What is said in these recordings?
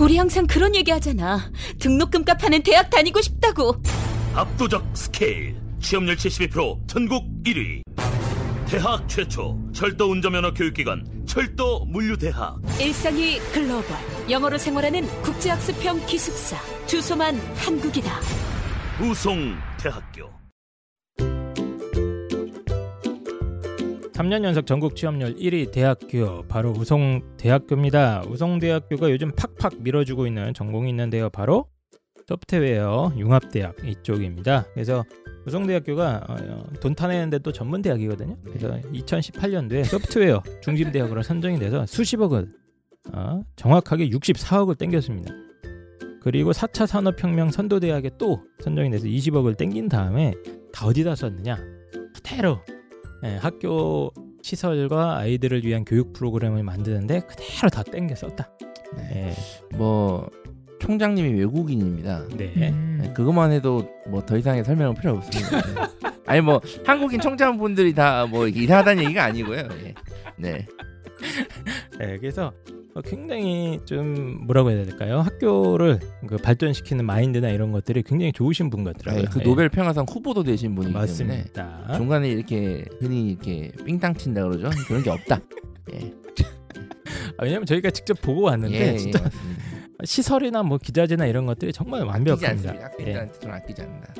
우리 항상 그런 얘기 하잖아. 등록금 값하는 대학 다니고 싶다고. 압도적 스케일 취업률 72% 전국 1위 대학 최초 철도 운전면허 교육기관 철도 물류대학 일상이 글로벌. 영어로 생활하는 국제학습형 기숙사. 주소만 한국이다. 우송대학교 3년 연속 전국 취업률 1위 대학교 바로 우송대학교입니다. 우송대학교가 요즘 팍팍 밀어주고 있는 전공이 있는데요. 바로 소프트웨어 융합대학 이쪽입니다. 그래서 우송대학교가 어, 돈 타내는데 또 전문 대학이거든요. 그래서 2018년도에 소프트웨어 중심 대학으로 선정이 돼서 수십억을 어, 정확하게 64억을 땡겼습니다. 그리고 4차 산업혁명 선도대학에 또 선정이 돼서 20억을 땡긴 다음에 다 어디다 썼느냐? 그대로 예, 학교 시설과 아이들을 위한 교육 프로그램을 만드는데 그대로 다 땡겨 썼다. 예, 뭐 총장님이 외국인입니다. 네. 네, 그것만 해도 뭐 더 이상의 설명은 필요 없습니다. 네. 아니 뭐 한국인 총장분들이 다 뭐 이상하다는 얘기가 아니고요. 예. 네. 예, 그래서 어, 굉장히 좀 뭐라고 해야 될까요? 학교를 그 발전시키는 마인드나 이런 것들이 굉장히 좋으신 분 같더라고요. 네, 그 예, 노벨 평화상 후보도 되신 분이기 때문에 맞습니다. 중간에 이렇게 흔히 이렇게 삥땅 친다 그러죠. 그런 게 없다. 예. 아, 왜냐면 저희가 직접 보고 왔는데 예, 예, 진짜 맞습니다. 시설이나 뭐 기자재나 이런 것들이 정말 완벽합니다. 예.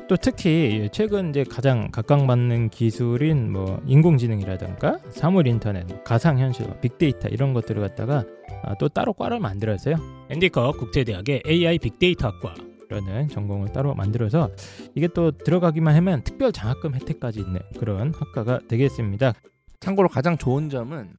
또 특히 최근 이제 가장 각광받는 기술인 뭐 인공지능이라든가 사물 인터넷, 뭐 가상 현실, 뭐 빅데이터 이런 것들을 갖다가 아, 또 따로 과를 만들었어요. 앤디 컵 국제대학의 AI 빅데이터학과 라는 전공을 따로 만들어서 이게 또 들어가기만 하면 특별 장학금 혜택까지 있는 그런 학과가 되겠습니다. 참고로 가장 좋은 점은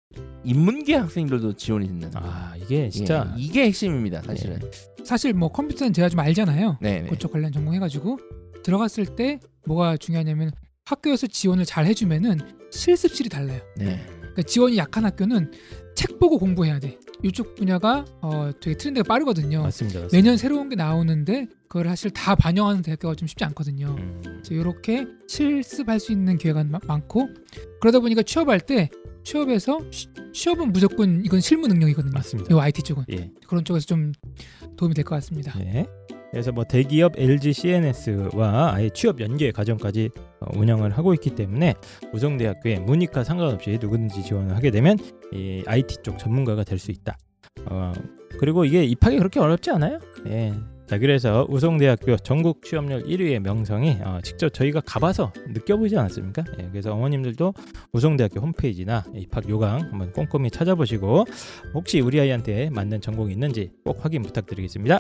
인문계 학생들도 지원이 된다. 아 이게 진짜 예, 이게 핵심입니다, 사실은. 사실 뭐 컴퓨터는 제가 좀 알잖아요. 네, 네. 그쪽 관련 전공해가지고 들어갔을 때 뭐가 중요하냐면 학교에서 지원을 잘 해주면은 실습실이 달라요. 네. 그러니까 지원이 약한 학교는 책 보고 공부해야 돼. 이쪽 분야가 어 되게 트렌드가 빠르거든요. 맞습니다. 맞습니다. 매년 새로운 게 나오는데 그걸 사실 다 반영하는 대학교가 좀 쉽지 않거든요. 음, 그래서 이렇게 실습할 수 있는 기회가 마- 많고 그러다 보니까 취업할 때 취업에서 취- 취업은 무조건 이건 실무 능력이거든요. 맞습니다. 이 IT 쪽은 예. 그런 쪽에서 좀 도움이 될 것 같습니다. 네. 그래서 뭐 대기업 LG CNS와 아예 취업 연계 과정까지 어, 운영을 하고 있기 때문에 우성대학교에 문이과 상관없이 누구든지 지원을 하게 되면 이 IT 쪽 전문가가 될 수 있다. 어, 그리고 이게 입학이 그렇게 어렵지 않아요. 예. 자 그래서 우성대학교 전국 취업률 1위의 명성이 어, 직접 저희가 가봐서 느껴보지 않았습니까? 예, 그래서 어머님들도 우성대학교 홈페이지나 입학 요강 한번 꼼꼼히 찾아보시고 혹시 우리 아이한테 맞는 전공이 있는지 꼭 확인 부탁드리겠습니다.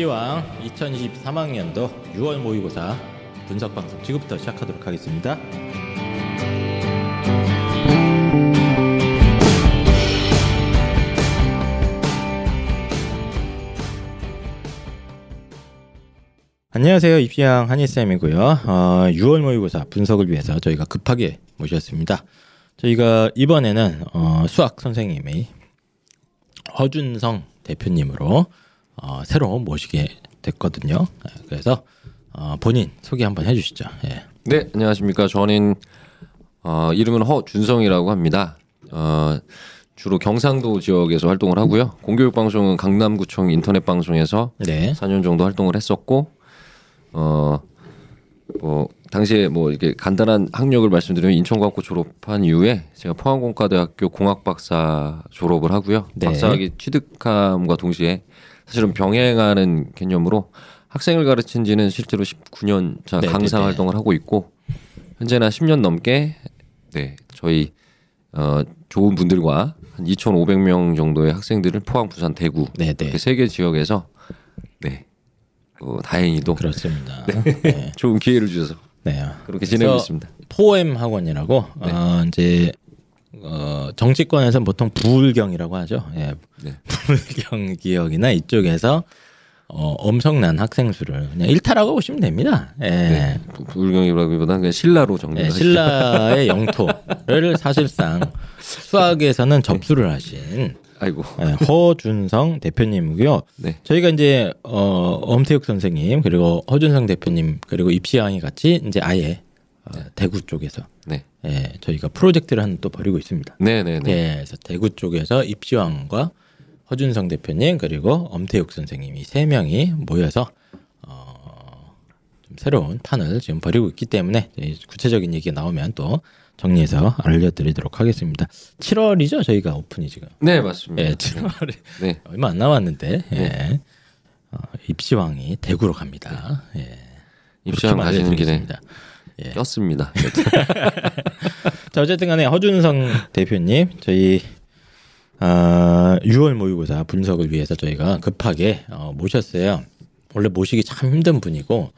시왕 2023학년도 6월 모의고사 분석 방송 지금부터 시작하도록 하겠습니다. 안녕하세요. 입시왕 한희쌤이고요. 어, 6월 모의고사 분석을 위해서 저희가 급하게 모셨습니다. 저희가 이번에는 어, 수학 선생님의 허준성 대표님으로 어, 새로 모시게 됐거든요. 예, 그래서 어, 본인 소개 한번 해주시죠. 예. 네, 안녕하십니까. 저는 어, 이름은 허준성이라고 합니다. 어, 주로 경상도 지역에서 활동을 하고요. 공교육 방송은 강남구청 인터넷 방송에서 네. 4년 정도 활동을 했었고 어, 뭐 당시에 뭐 이렇게 간단한 학력을 말씀드리면 인천과학고 졸업한 이후에 제가 포항공과대학교 공학박사 졸업을 하고요. 네. 박사학위 취득함과 동시에 사실은 병행하는 개념으로 학생을 가르친 지는 실제로 19년 차 네, 강사 네, 네. 활동을 하고 있고 현재는 한 10년 넘게 네 저희 어, 좋은 분들과 한 2,500명 정도의 학생들을 포항, 부산, 대구 네, 네. 이렇게 세 개 지역에서 네 어, 다행히도 그렇습니다. 네. 좋은 기회를 주셔서 네. 그렇게 지내고 있습니다. 포엠 학원이라고 네. 어, 이제 어, 정치권에서는 보통 부울경이라고 하죠. 예. 네. 부울경 기역이나 이쪽에서 어, 엄청난 학생 수를 그냥 일타라고 보시면 됩니다. 예. 네. 부- 불경이라기보다는 그냥 신라로 정리를 예, 하시죠. 신라의 영토를 사실상 수학에서는 접수를 하신 아이고. 네, 허준성 대표님이고요. 네. 저희가 이제 어, 엄태욱 선생님 그리고 허준성 대표님 그리고 입시왕이 같이 이제 아예 어, 대구 쪽에서 네. 예, 저희가 프로젝트를 하나 또 벌이고 있습니다. 네, 네, 네. 예, 그래서 대구 쪽에서 입시왕과 허준성 대표님 그리고 엄태욱 선생님이 세 명이 모여서 어, 좀 새로운 판을 지금 벌이고 있기 때문에 예, 구체적인 얘기 가 나오면 또 정리해서 알려드리도록 하겠습니다. 7월이죠 저희가 오픈이 지금. 네, 맞습니다. 예, 7월에 네. 얼마 안 남았는데 예. 네. 어, 입시왕이 대구로 갑니다. 예. 입시왕 가시는 길에. 예. 꼈습니다. 자 어쨌든간에 허준성 대표님 저희 아, 6월 모의고사 분석을 위해서 저희가 급하게 어, 모셨어요. 원래 모시기 참 힘든 분이고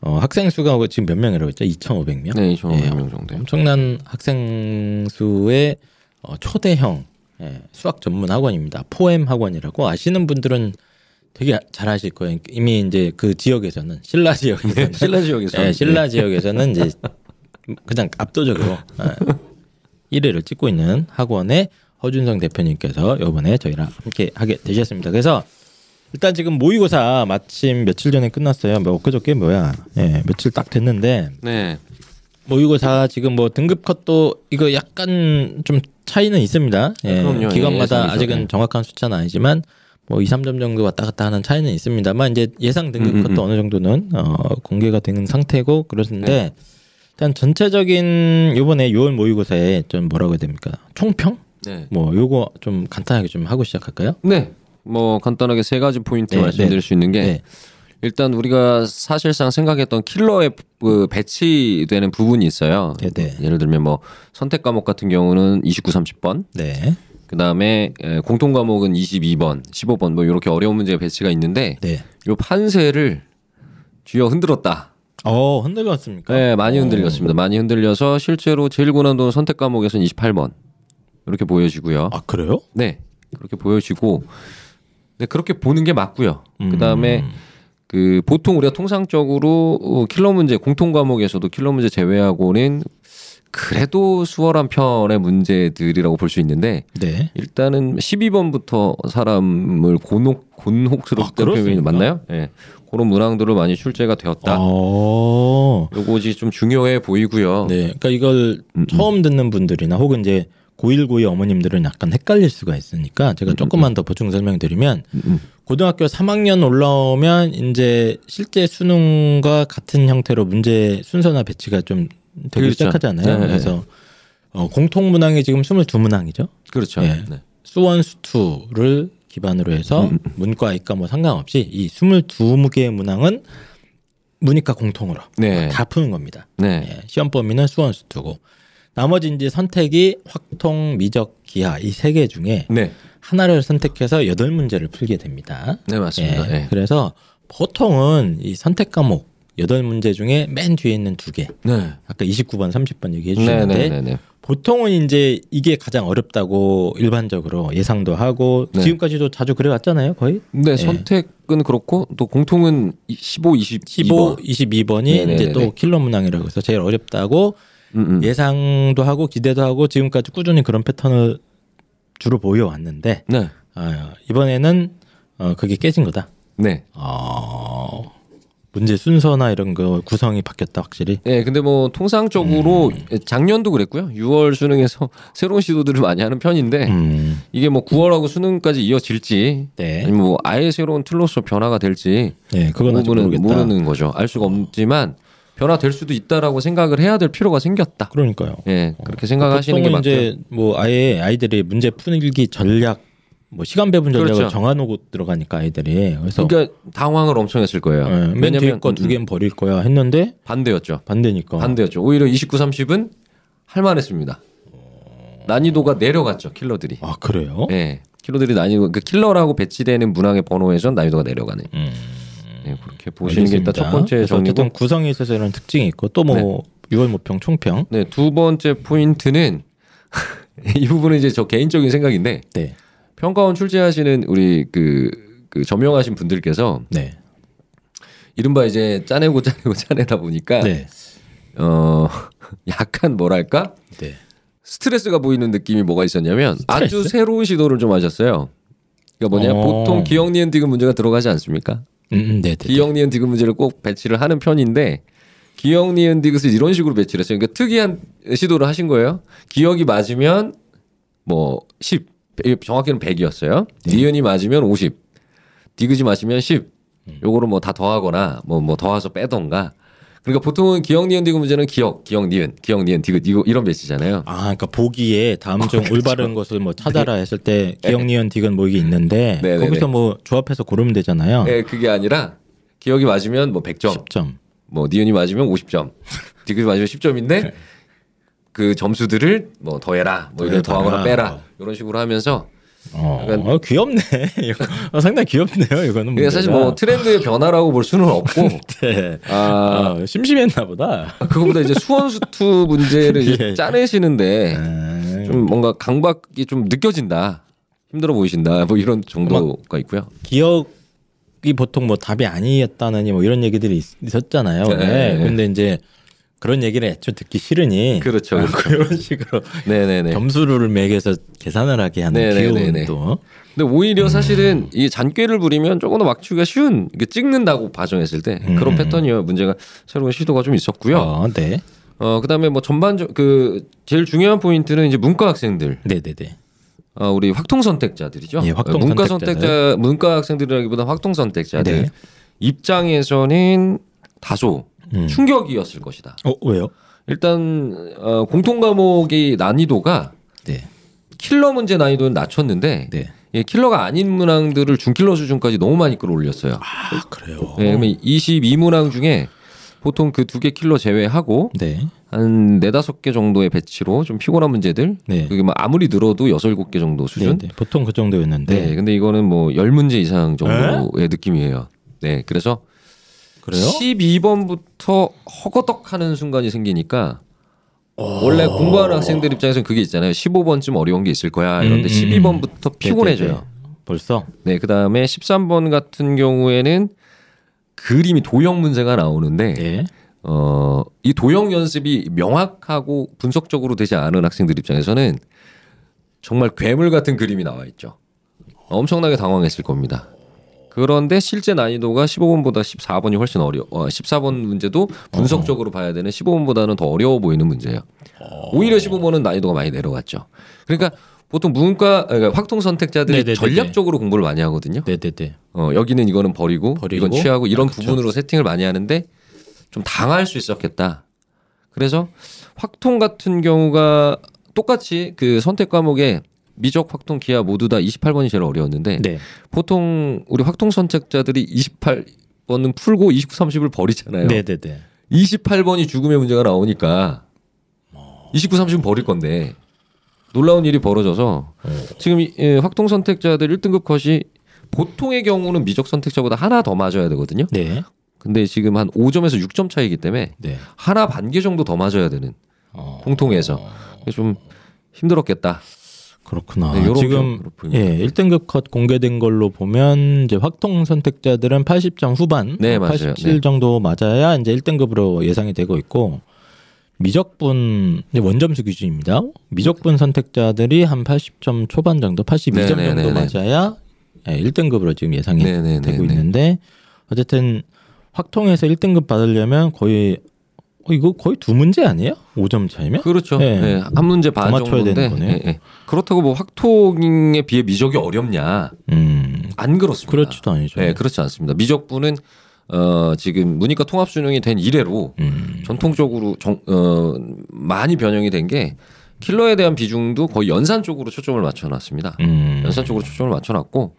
어, 학생 수가 지금 몇 명이라고 했죠? 2,500명. 네, 2,500명 정도. 엄청난 학생 수의 어, 초대형 예, 수학 전문 학원입니다. 포엠 학원이라고 아시는 분들은 되게 잘 아실 거예요. 이미 이제 그 지역에서는 신라 지역에서는 신라 지역에서. 예, 신라 지역에서는 이제 그냥 압도적으로 1위를 찍고 있는 학원의 허준성 대표님께서 이번에 저희랑 함께 하게 되셨습니다. 그래서 일단 지금 모의고사 마침 며칠 전에 끝났어요. 뭐 엊그저께 뭐야? 예, 며칠 딱 됐는데 네. 모의고사 지금 뭐 등급 컷도 이거 약간 좀 차이는 있습니다. 예, 그럼요. 기관마다 예, 예상이죠. 아직은 예. 정확한 숫자는 아니지만 뭐 2, 3점 정도 왔다 갔다 하는 차이는 있습니다만 이제 예상 등급 음, 음, 컷도 음. 어느 정도는 어, 공개가 되는 상태고 그렇는데 네. 일단 전체적인 요번에 6월 모의고사에 좀 뭐라고 해야 됩니까? 총평? 네. 뭐 요거 좀 간단하게 좀 하고 시작할까요? 네. 뭐 간단하게 세 가지 포인트 네, 말씀드릴 수 있는 게 네. 일단 우리가 사실상 생각했던 킬러에 그 배치되는 부분이 있어요. 네, 네. 예를 들면 뭐 선택 과목 같은 경우는 29, 30번, 네. 그다음에 에, 공통 과목은 22번, 15번 뭐 이렇게 어려운 문제가 배치가 있는데 네. 요 판세를 쥐어 흔들었다. 어, 흔들렸습니까? 네, 많이 어. 흔들렸습니다. 많이 흔들려서 실제로 제일 고난도 선택 과목에서는 28번 이렇게 보여지고요. 아, 그래요? 네, 그렇게 보여지고, 네 그렇게 보는 게 맞고요. 음. 그 다음에 그 보통 우리가 통상적으로 어, 킬러 문제 공통 과목에서도 킬러 문제 제외하고는 그래도 수월한 편의 문제들이라고 볼 수 있는데 네. 일단은 12번부터 사람을 곤혹 아, 곤혹스럽게 표현이 그렇습니까? 맞나요? 예. 그런 문항들로 많이 출제가 되었다. 어. 요것이 좀 중요해 보이고요. 네, 그러니까 이걸 음, 음. 처음 듣는 분들이나 혹은 이제 고1 고2 어머님들은 약간 헷갈릴 수가 있으니까 제가 조금만 더 보충 설명드리면 음, 음. 고등학교 3학년 올라오면 이제 실제 수능과 같은 형태로 문제 순서나 배치가 좀 되기 그렇죠. 시작하잖아요. 네, 그래서 어, 공통 문항이 지금 22문항이죠. 그렇죠. 예. 네. 수원 수투를 기반으로 해서 음, 문과 이과 뭐 상관없이 이 22개의 문항은 문이과 공통으로 네. 다 푸는 겁니다. 네. 예, 시험 범위는 수원 수투고 나머지 이제 선택이 확통, 미적, 기하 이 세 개 중에 네. 하나를 선택해서 여덟 문제를 풀게 됩니다. 네, 맞습니다. 예, 예. 그래서 보통은 이 선택 과목 여덟 문제 중에 맨 뒤에 있는 두 개. 네. 아까 29번, 30번 얘기해 네, 주셨는데 네, 네, 네. 보통은 이제 이게 가장 어렵다고 일반적으로 예상도 하고 네. 지금까지도 자주 그래 왔잖아요, 거의. 네, 선택은 그렇고 또 공통은 15, 20, 15, 22번이 네네네네. 이제 또 킬러 문항이라고 해서 제일 어렵다고 음, 음. 예상도 하고 기대도 하고 지금까지 꾸준히 그런 패턴을 주로 보여왔는데 네. 아, 이번에는 어, 그게 깨진 거다. 네. 어, 문제 순서나 이런 거 구성이 바뀌었다 확실히. 네, 근데 뭐 통상적으로 음. 작년도 그랬고요. 6월 수능에서 새로운 시도들을 많이 하는 편인데 음, 이게 뭐 9월하고 수능까지 이어질지 네, 아니면 뭐 아예 새로운 틀로서 변화가 될지 네, 그건 그 부분은 모르겠다. 모르는 거죠. 알 수가 없지만 변화될 수도 있다라고 생각을 해야 될 필요가 생겼다. 그러니까요. 예, 그렇게 생각하시는 게 맞고요. 이제 뭐 아예 아이들이 문제 풀기 전략, 뭐 시간 배분 전략을 그렇죠. 정해놓고 들어가니까 아이들이 그래서 그러니까 당황을 엄청 했을 거예요. 예, 맨 뒤에 왜냐면 거두 음, 개는 버릴 거야 했는데 반대였죠. 반대니까. 반대였죠. 오히려 29, 30은 할만했습니다. 난이도가 내려갔죠. 킬러들이. 아 그래요? 예. 킬러들이 난이도 그 킬러라고 배치되는 문항의 번호에선 난이도가 내려가는. 음, 예, 그렇게 보시는 게 일단 첫 번째 정리고. 어쨌든 구성에 있어서 이런 특징이 있고 또뭐 6월 모평 총평. 네, 두 번째 포인트는 이 부분은 이제 저 개인적인 생각인데 네, 평가원 출제하시는 우리 그, 그 저명하신 분들께서 네, 이른바 이제 짜내고 짜내고 짜내다 보니까 네, 어 약간 뭐랄까 네. 스트레스가 보이는 느낌이 뭐가 있었냐면 아주 스트레스? 새로운 시도를 좀 하셨어요. 그러니까 뭐냐 어. 보통 기억 니은 디귿 문제가 들어가지 않습니까? 음, 음, 네, 네. 기억 니은 디귿 문제를 꼭 배치를 하는 편인데 기억 니은 디귿을 이런 식으로 배치를 했어요. 그러니까 특이한 시도를 하신 거예요. 기억이 맞으면 뭐 10, 정확히는 100이었어요. 니은이 맞으면 50, 디귿이 맞으면 10. 요거를 뭐 다 더하거나 뭐 뭐 더해서 빼던가. 그러니까 보통은 기억 니은 디귿 문제는 기억, 기억 니은, 기억 니은 디귿 이거 이런 배치잖아요. 아, 그러니까 보기에 다음 중 올바른 것을 뭐 찾아라 했을 때 기억 니은 디귿 뭐 이게 있는데 네, 네, 거기서 네. 뭐 조합해서 고르면 되잖아요. 예, 그게 아니라 기억이 맞으면 뭐 100점, 10점. 뭐 니은이 맞으면 50점, 디귿이 맞으면 10점인데 네. 그 점수들을 뭐 더해라, 뭐 이런. 더하거나 빼라 이런 식으로 하면서 어, 약간- 어, 귀엽네. 이거 어, 상당히 귀엽네요. 이거는. 이게 사실. 뭐 트렌드의 변화라고 볼 수는 없고 네. 아 아, 심심했나 보다. 그거보다 이제 수원수투 문제를 이제 예. 짜내시는데 음, 좀 뭔가 강박이 좀 느껴진다, 힘들어 보이신다, 뭐 이런 정도가 있고요. 기억이 보통 뭐 답이 아니었다느니 뭐 이런 얘기들이 있- 있었잖아요. 네. 네. 근데 이제 그런 얘기를 애초 듣기 싫으니 그렇죠, 아, 그렇죠. 그런 식으로 네네네. 점수를 매겨서 계산을 하게 하는 네네네네. 귀여운 또 근데 오히려 사실은 이 잔꾀를 부리면 조금 더 막추기가 쉬운 찍는다고 가정했을 때 음. 그런 패턴이요 문제가 새로운 시도가 좀 있었고요. 어, 네. 어 그다음에 뭐 전반적 그 제일 중요한 포인트는 이제 문과 학생들, 네네네. 어, 우리 확통 선택자들이죠. 예, 확통 문과 선택자들. 선택자, 문과 학생들이라기보다 확통 선택자들 네. 입장에서는 다소 음. 충격이었을 것이다. 어 왜요? 일단 어, 공통 과목의 난이도가 네. 킬러 문제 난이도는 낮췄는데 네. 예, 킬러가 아닌 문항들을 중킬러 수준까지 너무 많이 끌어올렸어요. 아 그래요. 예, 그러면 22 문항 중에 보통 그 두 개 킬러 제외하고 네. 한 네다섯 개 정도의 배치로 좀 피곤한 문제들 네. 그게 뭐 아무리 늘어도 여섯 일곱 개 정도 수준. 네, 네. 보통 그 정도였는데 네. 근데 이거는 뭐 열 문제 이상 정도의 느낌이에요. 네. 그래서 그래요? 12번부터 허거덕하는 순간이 생기니까 원래 공부하는 학생들 입장에서는 그게 있잖아요. 15번쯤 어려운 게 있을 거야. 이런데 음, 음, 12번부터 피곤해져요. 네, 네, 네. 벌써 네, 그 다음에 13번 같은 경우에는 그림이 도형 문제가 나오는데, 예. 어, 이 도형 연습이 명확하고 분석적으로 되지 않은 학생들 입장에서는 정말 괴물 같은 그림이 나와 있죠. 엄청나게 당황했을 겁니다. 그런데 실제 난이도가 15번보다 14번이 훨씬 어려. 워 14번 문제도 분석적으로 봐야 되는 15번보다는 더 어려워 보이는 문제예요. 오히려 15번은 난이도가 많이 내려갔죠. 그러니까 보통 문과 그러니까 확통 선택자들이 네네네네. 전략적으로 공부를 많이 하거든요. 네네네. 어, 여기는 이거는 버리고, 버리고. 이건 취하고 이런 아. 부분으로 세팅을 많이 하는데 좀 당할 수 있었겠다. 그래서 확통 같은 경우가 똑같이 그 선택 과목에 미적, 확통, 기하 모두 다 28번이 제일 어려웠는데 네. 보통 우리 확통 선택자들이 28번은 풀고 29, 30을 버리잖아요. 네 네 네. 28번이 죽음의 문제가 나오니까 29, 30은 버릴 건데 놀라운 일이 벌어져서 지금 이, 예, 확통 선택자들 1등급 컷이 보통의 경우는 미적 선택자보다 하나 더 맞아야 되거든요. 네. 근데 지금 한 5점에서 6점 차이기 때문에 네. 하나 반 개 정도 더 맞아야 되는 어, 공통에서 좀 힘들었겠다. 그렇구나. 네, 지금. 예, 1등급 컷 공개된 걸로 보면 이제 확통 선택자들은 80점 후반, 네, 맞아요. 87 네. 정도 맞아야 이제 1등급으로 예상이 되고 있고 미적분 원점수 기준입니다. 미적분 선택자들이 한 80점 초반 정도, 82점 네, 네, 정도. 맞아야 예, 1등급으로 지금 예상이 되고 네. 있는데 어쨌든 확통에서 1등급 받으려면 거의 어, 이거 거의 두 문제 아니에요? 5점 차이면? 그렇죠. 네. 네, 한 문제 반더 맞춰야 정도인데 되는 거네요. 예, 예. 그렇다고 뭐 확통에 비해 미적이 어렵냐? 음, 안 그렇습니다. 그렇지도 아니죠. 네, 그렇지 않습니다. 미적분은 어, 지금 문이과 통합 수능이 된 이래로 음. 전통적으로 정, 어, 많이 변형이 된 게 킬러에 대한 비중도 거의 연산 쪽으로 초점을 맞춰놨습니다. 음. 연산 쪽으로 초점을 맞춰놨고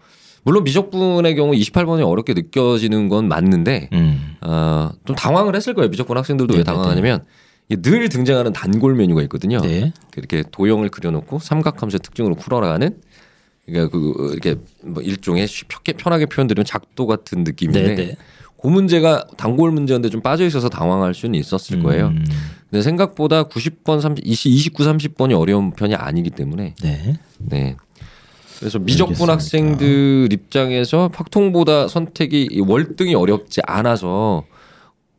물론 미적분의 경우 28번이 어렵게 느껴지는 건 맞는데 음. 어, 좀 당황을 했을 거예요. 미적분 학생들도 왜 네네네. 당황하냐면 이게 늘 등장하는 단골 메뉴가 있거든요. 네. 이렇게 도형을 그려놓고 삼각함수 특징으로 풀어나가는 그러니까 그 이렇게 뭐 일종의 쉽게 편하게 표현드리면 작도 같은 느낌인데 네, 네. 그 문제가 단골 문제였는데 좀 빠져 있어서 당황할 수는 있었을 거예요. 음. 근데 생각보다 90번, 30, 29, 30번이 어려운 편이 아니기 때문에 네. 네. 그래서 미적분 알겠습니다. 학생들 입장에서 확통보다 선택이 이 월등히 어렵지 않아서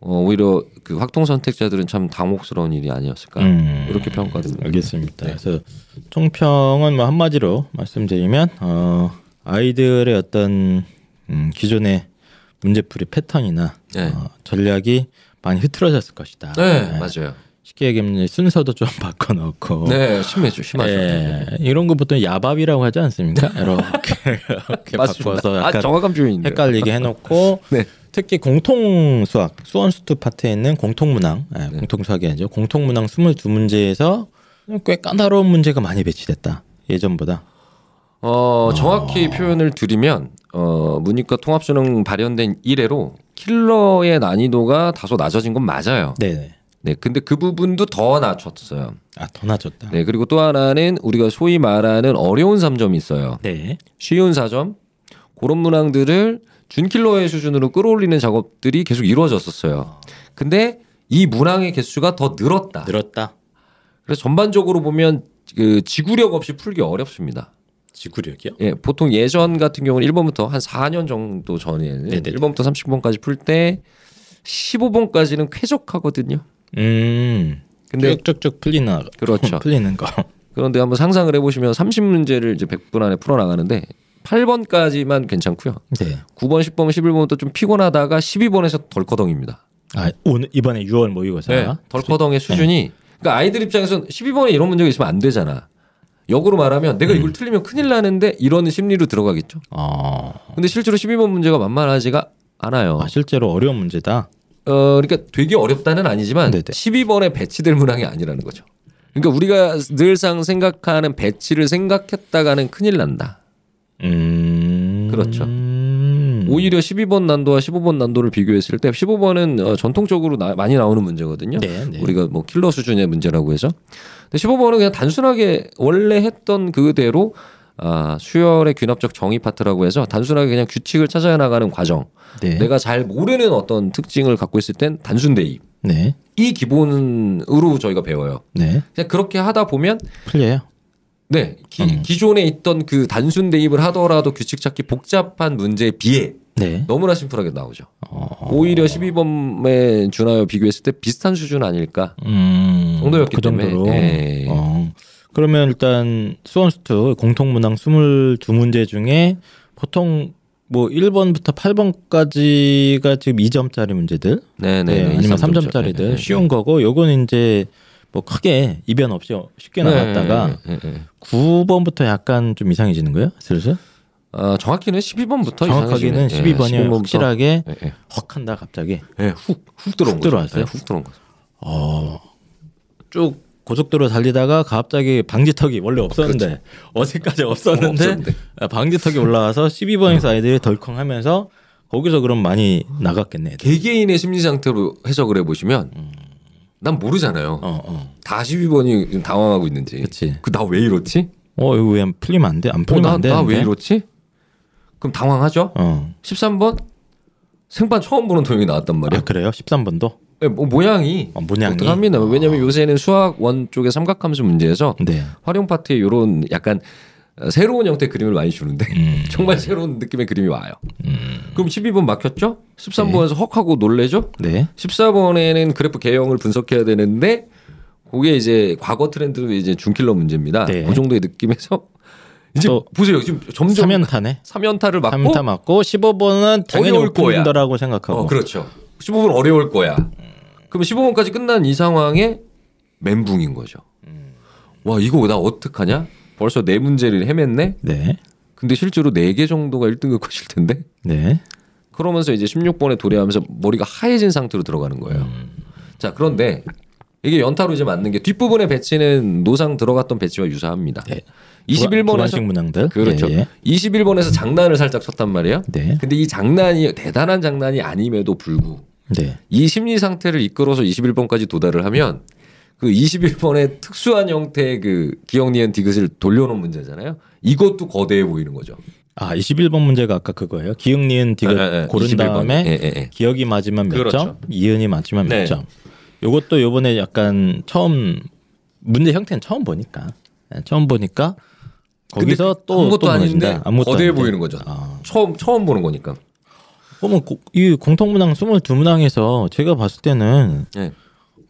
어, 오히려 그 확통 선택자들은 참 당혹스러운 일이 아니었을까 음. 이렇게 평가됩니다. 알겠습니다. 네. 그래서 총평은 뭐 한마디로 말씀드리면 어, 아이들의 어떤 음, 기존의 문제풀이 패턴이나 네. 어, 전략이 많이 흐트러졌을 것이다. 네, 네. 맞아요. 쉽게 얘기하면 순서도 좀 바꿔놓고 네, 심해죠, 심하죠. 예, 이런 거 보통 야밥이라고 하지 않습니까? 이렇게, 이렇게. 바꿔서 아, 약간 정확한 표현인데. 헷갈리게 해놓고 네. 특히 공통 수학 수원수투 파트에 있는 공통 문항 예, 네. 공통 수학이 아니죠 공통 문항 22문제에서 꽤 까다로운 문제가 많이 배치됐다 예전보다 어, 정확히 표현을 드리면 어, 문이과 통합 수능 발현된 이래로 킬러의 난이도가 다소 낮아진 건 맞아요. 네 네 네, 근데 그 부분도 더 낮췄어요. 아 더 낮췄다 네, 그리고 또 하나는 우리가 소위 말하는 어려운 3점이 있어요. 네. 쉬운 4점 그런 문항들을 준킬러의 수준으로 끌어올리는 작업들이 계속 이루어졌었어요. 근데 이 문항의 개수가 더 늘었다. 늘었다 그래서 전반적으로 보면 그 지구력 없이 풀기 어렵습니다. 지구력이요 예, 보통 예전 같은 경우는 1번부터 한 4년 정도 전에는 네네네. 1번부터 30번까지 풀 때 15번까지는 쾌적하거든요. 음 근데 쭉쭉쭉 풀리는 그렇죠. 풀리는 거 그런데 한번 상상을 해보시면 30문제를 이제 100분 안에 풀어나가는데 8번까지만 괜찮고요. 네. 9번, 10번, 11번부터 좀 피곤하다가 12번에서 덜커덩입니다. 아 오늘 이번에 6월 모의고사 네, 덜커덩의 수준이 그러니까 아이들 입장에서는 12번에 이런 문제가 있으면 안 되잖아. 역으로 말하면 내가 이걸 틀리면 큰일 나는데 이런 심리로 들어가겠죠. 어 근데 실제로 12번 문제가 만만하지가 않아요. 아, 실제로 어려운 문제다 어, 그러니까 되게 어렵다는 아니지만 네네. 12번에 배치될 문항이 아니라는 거죠. 그러니까 우리가 늘상 생각하는 배치를 생각했다가는 큰일 난다. 음 그렇죠. 음. 오히려 12번 난도와 15번 난도를 비교했을 때 15번은 어, 전통적으로 나- 많이 나오는 문제거든요. 네, 네. 우리가 뭐 킬러 수준의 문제라고 해서. 근데 15번은 그냥 단순하게 원래 했던 그대로 아, 수열의 귀납적 정의 파트라고 해서 단순하게 그냥 규칙을 찾아 나가는 과정. 네. 내가 잘 모르는 어떤 특징을 갖고 있을 땐 단순 대입. 네. 이 기본으로 저희가 배워요. 네. 그냥 그렇게 하다 보면 풀려요. 네 기, 음. 기존에 있던 그 단순 대입을 하더라도 규칙 찾기 복잡한 문제에 비해 네. 너무나 심플하게 나오죠. 어. 오히려 12번에 준하여 비교했을 때 비슷한 수준 아닐까? 음, 정도였기 그 정도로. 때문에, 예. 어. 그러면 일단 수원스투 공통문항 22문제 중에 보통 뭐 1번부터 8번까지가 지금 2점짜리 문제들, 네네. 네, 아니면 3점짜리들 쉬운 거고, 요거는 이제 뭐 크게 이변 없이 쉽게 나갔다가 네, 네, 네. 9번부터 약간 좀 이상해지는 거예요, 슬슬? 어, 정확히는 12번부터 정확하게는 12번이 확실하게 네, 네. 헉한다 갑자기. 네, 훅, 훅 들어온 훅 거죠. 들어왔어요? 네, 훅 들어온 거죠. 어, 쭉 고속도로 달리다가 갑자기 방지턱이 원래 없었는데 어제까지 없었는데 없었는데. 아, 방지턱이 올라와서 12번에서 아이들이 덜컹하면서 거기서 그럼 많이 나갔겠네. 개개인의 심리 상태로 해석을 해보시면 난 모르잖아요. 어, 어. 다 12번이 지금 당황하고 있는지. 그 나 왜 이렇지? 어, 이거 왜 풀리면 안 돼? 안 풀리면 안 돼? 어, 나왜 이렇지? 그럼 당황하죠? 어. 13번 생판 처음 보는 도형이 나왔단 말이에요. 아, 그래요? 13번도? 네, 뭐 모양이 어, 모양이? 어떡합니다. 왜냐면 요새는 수학 원 쪽의 삼각함수 문제에서 네. 활용 파트에 이런 약간 어, 새로운 형태의 그림을 많이 주는데 음. 정말 새로운 느낌의 그림이 와요. 음. 그럼 12번 막혔죠? 13번에서 헉하고 놀래죠? 네. 14번에는 그래프 개형을 분석해야 되는데 그게 이제 과거 트렌드로 이제 준킬러 문제입니다. 네. 그 정도의 느낌에서 이제 또 보세요. 지금 점점 3연타네. 3연타를 맞고 3연타 맞고 15번은 당연히 거야. 생각하고. 어, 그렇죠. 15분 어려울 거야. 그럼 15분까지 끝난 이 상황에 멘붕인 거죠. 와 이거 나 어떡하냐? 벌써 네 문제를 헤맸네. 네. 근데 실제로 네 개 정도가 1등급 것일 텐데. 네. 그러면서 이제 16번에 도래하면서 머리가 하얘진 상태로 들어가는 거예요. 음. 자 그런데 이게 연타로 이제 맞는 게 뒷부분의 배치는 노상 들어갔던 배치와 유사합니다. 네. 21번에서 주관식 문항들. 그렇죠. 예, 예. 21번에서 장난을 살짝 쳤단 말이에요. 네. 근데 이 장난이 대단한 장난이 아님에도 불구 네. 이 심리 상태를 이끌어서 21번까지 도달을 하면 그 21번의 특수한 형태의 그 기억 니은 디귿을 돌려놓은 문제잖아요. 이것도 거대해 보이는 거죠. 아, 21번 문제가 아까 그거예요. 기억 니은 디귿 예, 예, 예. 고른 21번. 다음에 예, 예, 예. 기억이 맞으면 몇 그렇죠. 점, 이은이 맞으면 몇 네. 점. 요것도 요번에 약간 처음 문제 형태는 처음 보니까 예, 처음 보니까 거기서 근데 또 아무것도 또 아닌데. 아무것도 거대해 아닌데. 보이는 거죠. 아, 처음 처음 보는 거니까. 그러면 고- 이 공통문항 22문항에서 제가 봤을 때는 네.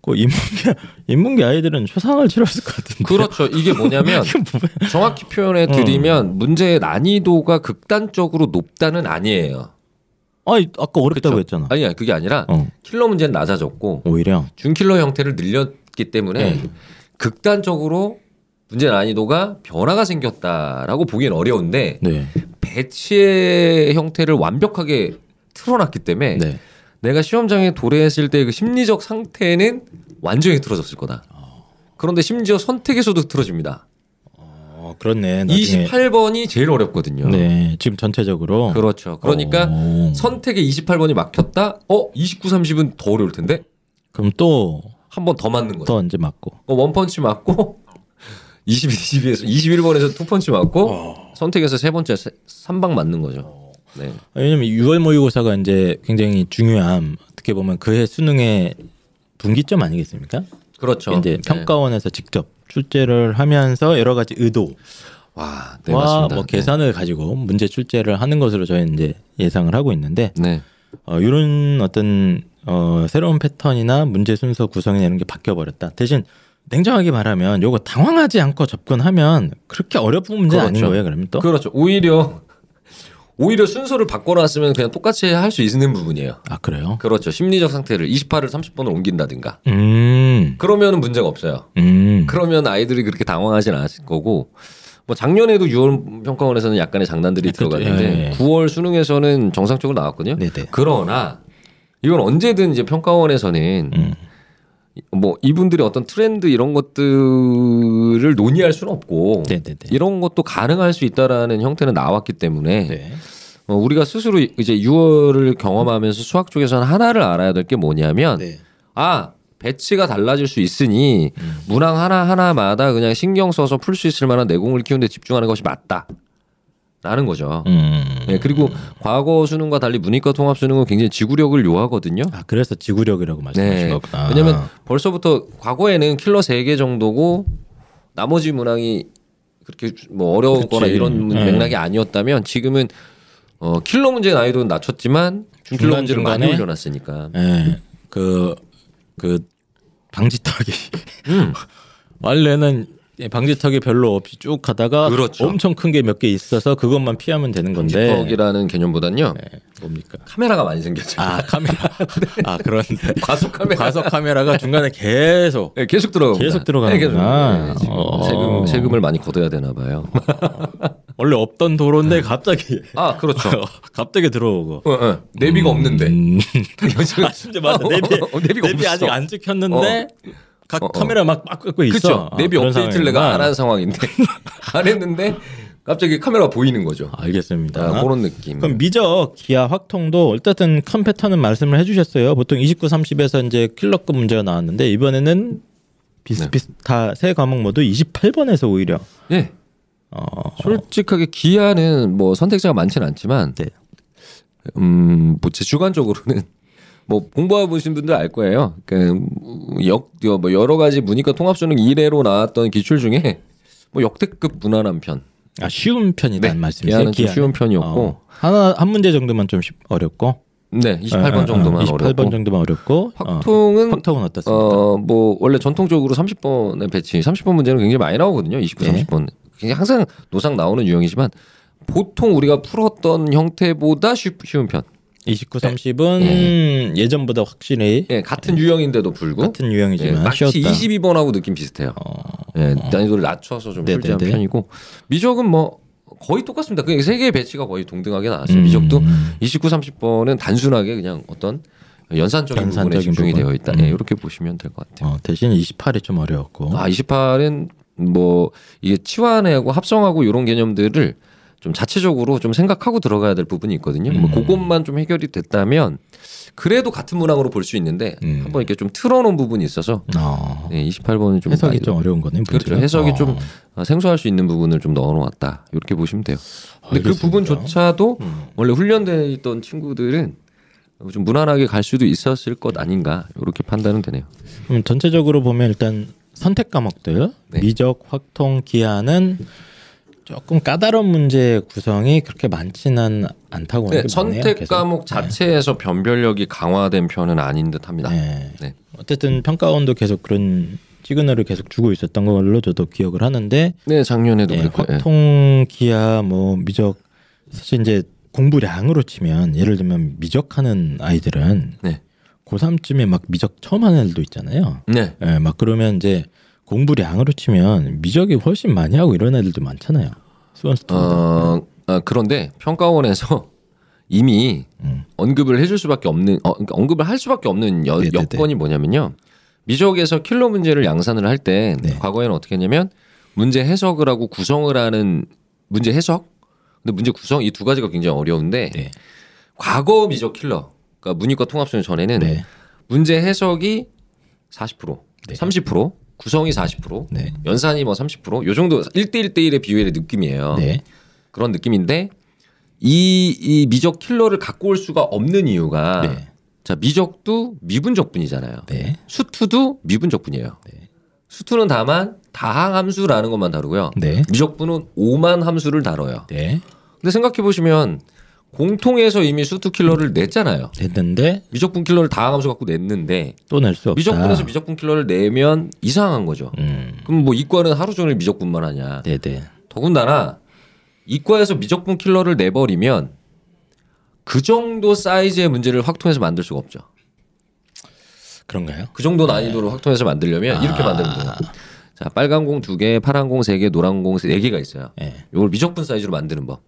그 인문계 인문계 아이들은 초상을 치렀을 것 같은데. 그렇죠. 이게 뭐냐면? 정확히 표현해 드리면 문제의 난이도가 극단적으로 높다는 아니에요. 아니 아까 어렵다고 그쵸? 했잖아. 아니야 그게 아니라 어, 킬러 문제는 낮아졌고 오히려 준킬러 형태를 늘렸기 때문에 네. 극단적으로 문제 난이도가 변화가 생겼다라고 보기엔 어려운데 네. 배치의 형태를 완벽하게 틀어놨기 때문에 네. 내가 시험장에 도래했을 때 그 심리적 상태는 완전히 틀어졌을 거다. 그런데 심지어 선택에서도 틀어집니다. 어, 그렇네. 나중에 28번이 제일 어렵거든요. 네, 지금 전체적으로 그렇죠. 그러니까 어, 선택에 28번이 막혔다. 어, 29, 30은 더 어려울 텐데 그럼 또더한번 더 맞는 거죠. 언제 맞고 어, 원펀치 맞고 21, 22에서 21번에서 투펀치 맞고 어. 선택에서 세 번째 3방 맞는 거죠. 네. 왜냐면 6월 모의고사가 이제 굉장히 중요한 어떻게 보면 그해 수능의 분기점 아니겠습니까? 그렇죠. 이제 네. 평가원에서 직접 출제를 하면서 여러 가지 의도와 와, 네, 맞습니다. 뭐 계산을 가지고 문제 출제를 하는 것으로 저희는 이제 예상을 하고 있는데 네. 어, 이런 어떤 어, 새로운 패턴이나 문제 순서 구성이나 이런 게 바뀌어 버렸다. 대신 냉정하게 말하면 요거 당황하지 않고 접근하면 그렇게 문제는 아닌 그렇죠. 거예요. 그러면 또 그렇죠. 오히려 오히려 순서를 바꿔놨으면 그냥 똑같이 할 수 있는 부분이에요. 아 그래요? 그렇죠. 심리적 상태를 28을 30번을 옮긴다든가. 음, 그러면은 문제가 없어요. 음, 그러면 아이들이 그렇게 당황하진 않을 거고 뭐 작년에도 6월 평가원에서는 약간의 장난들이 그렇죠. 들어갔는데 예, 예. 9월 수능에서는 정상적으로 나왔거든요. 네네. 그러나 이건 언제든 이제 평가원에서는 음. 뭐 이분들이 어떤 트렌드 이런 것들을 논의할 수는 없고 네네네. 이런 것도 가능할 수 있다라는 형태는 나왔기 때문에 네. 어, 우리가 스스로 이제 6월을 경험하면서 수학 쪽에서는 하나를 알아야 될 게 뭐냐면 네. 아 배치가 달라질 수 있으니 음. 문항 하나 하나마다 그냥 신경 써서 풀 수 있을 만한 내공을 키우는데 집중하는 것이 맞다. 라는 거죠. 음. 네, 그리고 과거 수능과 달리 문이과 통합 수능은 굉장히 지구력을 요하거든요. 아 그래서 지구력이라고 말씀하신 네. 거구나. 왜냐면 벌써부터 과거에는 킬러 3개 정도고 나머지 문항이 그렇게 뭐 어려우거나 그치. 이런 네. 맥락이 아니었다면 지금은 어, 킬러 문제 난이도는 낮췄지만 중킬러 중간, 문제를 많이 올려놨으니까. 예, 그, 그 방지턱이 음. 원래는 방지턱이 별로 없이 쭉 가다가 그렇죠. 엄청 큰 게 몇 개 있어서 그것만 피하면 되는 건데 방지턱이라는 개념보다는요. 네, 뭡니까? 카메라가 많이 생겼죠. 아 카메라. 아 그런데 과속 카메라. 과속 카메라가 중간에 계속 네, 계속 들어가. 계속 들어가는구나. 어. 세금 세금을 많이 걷어야 되나 봐요. 원래 없던 도로인데 갑자기 아 그렇죠. 갑자기 들어오고. 어, 어. 내비가 없는데. 음. 여기서 아 진짜 맞아. 내비 어, 내비가 내비 없어. 아직 안 찍혔는데 각 어, 어. 카메라 막막 끄고 있어. 그렇죠. 아, 내비 그런 업데이트를 내가. 안 한 상황인데 안 했는데 갑자기 카메라가 보이는 거죠. 알겠습니다. 아, 그런 느낌. 그럼 미적, 기하, 확통도 어쨌든 큰 패턴은 말씀을 해주셨어요. 보통 29, 30에서 이제 킬러급 문제가 나왔는데 이번에는 비슷비슷한 세 과목 모두 28번에서 오히려 예. 어, 솔직하게 기아는 뭐 선택자가 많지는 않지만 네. 음, 뭐제 주관적으로는 뭐 공부해 보신 분들 알 거예요. 그역 뭐 여러 가지 문이과 통합 수능 1회로 나왔던 기출 중에 뭐 역대급 무난한 편. 아, 쉬운 편이다는 네, 말씀이세요. 기하는 기하는? 쉬운 편이었고. 어, 하나 한 문제 정도만 좀 쉽- 어렵고 네, 28번 어, 어, 정도만 28번 어렵고. 정도만 어렵고 확통은 어, 확통은 어떻습니까? 어, 뭐 원래 전통적으로 30번의 배치, 30번 문제는 굉장히 많이 나오거든요. 29, 네. 30번. 그게 항상 노상 나오는 유형이지만 보통 우리가 풀었던 형태보다 쉬, 쉬운 편. 29, 30은 예. 전보다 확실히 예, 같은 유형인데도 불구 같은 예, 유형이지만 마치 쉬웠다. 22번하고 느낌 비슷해요. 어, 예, 난이도를 낮춰서 좀 네네네. 출제한 편이고 미적은 뭐 거의 똑같습니다. 그세 개의 배치가 거의 동등하게 나왔어요. 음. 미적도 29, 30번은 단순하게 그냥 어떤 연산적인, 부분에 연산적인 집중이 부분. 되어 있다. 음. 예, 이렇게 보시면 될 것 같아요. 어, 대신 28이 좀 어려웠고 아, 28은 뭐 이게 치환하고 합성하고 이런 개념들을 좀 자체적으로 좀 생각하고 들어가야 될 부분이 있거든요. 뭐 음. 그것만 좀 해결이 됐다면 그래도 같은 문항으로 볼 수 있는데 음. 한번 이렇게 좀 틀어놓은 부분이 있어서 어, 네, 28번은 좀 해석이 좀 어려운 거네. 그렇죠. 해석이 어. 좀 아, 생소할 수 있는 부분을 좀 넣어놓았다 이렇게 보시면 돼요. 근데 그 알겠습니다. 부분조차도 음. 원래 훈련돼 있던 친구들은 좀 무난하게 갈 수도 있었을 것 아닌가 이렇게 판단은 되네요. 전체적으로 보면 일단 선택 과목들 네. 미적, 확통, 기하는 조금 까다로운 문제 구성이 그렇게 많지는 않다고 네, 선택. 과목 자체에서 변별력이 강화된 편은 아닌 듯합니다. 네. 네. 어쨌든 평가원도 계속 그런 시그널을 계속 주고 있었던 걸로 저도 기억을 하는데 네, 작년에도 예, 그랬고. 예. 확통 기하 뭐 미적 사실 이제 공부량으로 치면 예를 들면 미적하는 아이들은 네. 고3쯤에 막 미적 처음 하는 애들도 있잖아요. 네. 예, 막 그러면 이제 공부량으로 치면 미적이 훨씬 많이 하고 이런 애들도 많잖아요. 스토리도. 어, 아, 그런데 평가원에서 이미 음. 언급을 해줄 수밖에 없는 어, 그러니까 언급을 할 수밖에 없는 여, 네네네. 여건이 뭐냐면요. 미적에서 킬러 문제를 양산을 할때 네. 과거에는 어떻게 했냐면 문제 해석을 하고 구성을 하는 문제 해석 근데 문제 구성 이 두 가지가 굉장히 어려운데 네. 과거 미적 킬러 그러니까 문이과 통합 수능 전에는 네. 문제 해석이 40% 네. 30% 구성이 40% 네. 연산이 뭐 30%요 정도 1대 1 대1의 비율의 느낌이에요. 네. 그런 느낌인데 이, 이 미적 킬러를 갖고 올 수가 없는 이유가 네. 자 미적도 미분적분이잖아요. 네. 수투도 미분적분이에요. 네. 수투는 다만 다항 함수라는 것만 다루고요. 네. 미적분은 오만 함수를 다뤄요. 네. 근데 생각해 보시면 공통에서 이미 수투 킬러를 냈잖아요. 됐는데 미적분 킬러를 다항 함수 갖고 냈는데 또 낼 수 없다. 미적분에서 미적분 킬러를 내면 이상한 거죠. 음. 그럼 뭐 이과는 하루 종일 미적분만 하냐? 네, 네. 더군다나 이과에서 미적분 킬러를 내버리면 그 정도 사이즈의 문제를 확통해서 만들 수가 없죠. 그런가요? 그 정도 난이도를 확통해서 만들려면 이렇게 만들면 돼요. 자, 빨간 공 두 개, 파란 공 세 개, 노란 공 네 개가 있어요. 네. 이걸 미적분 사이즈로 만드는 법.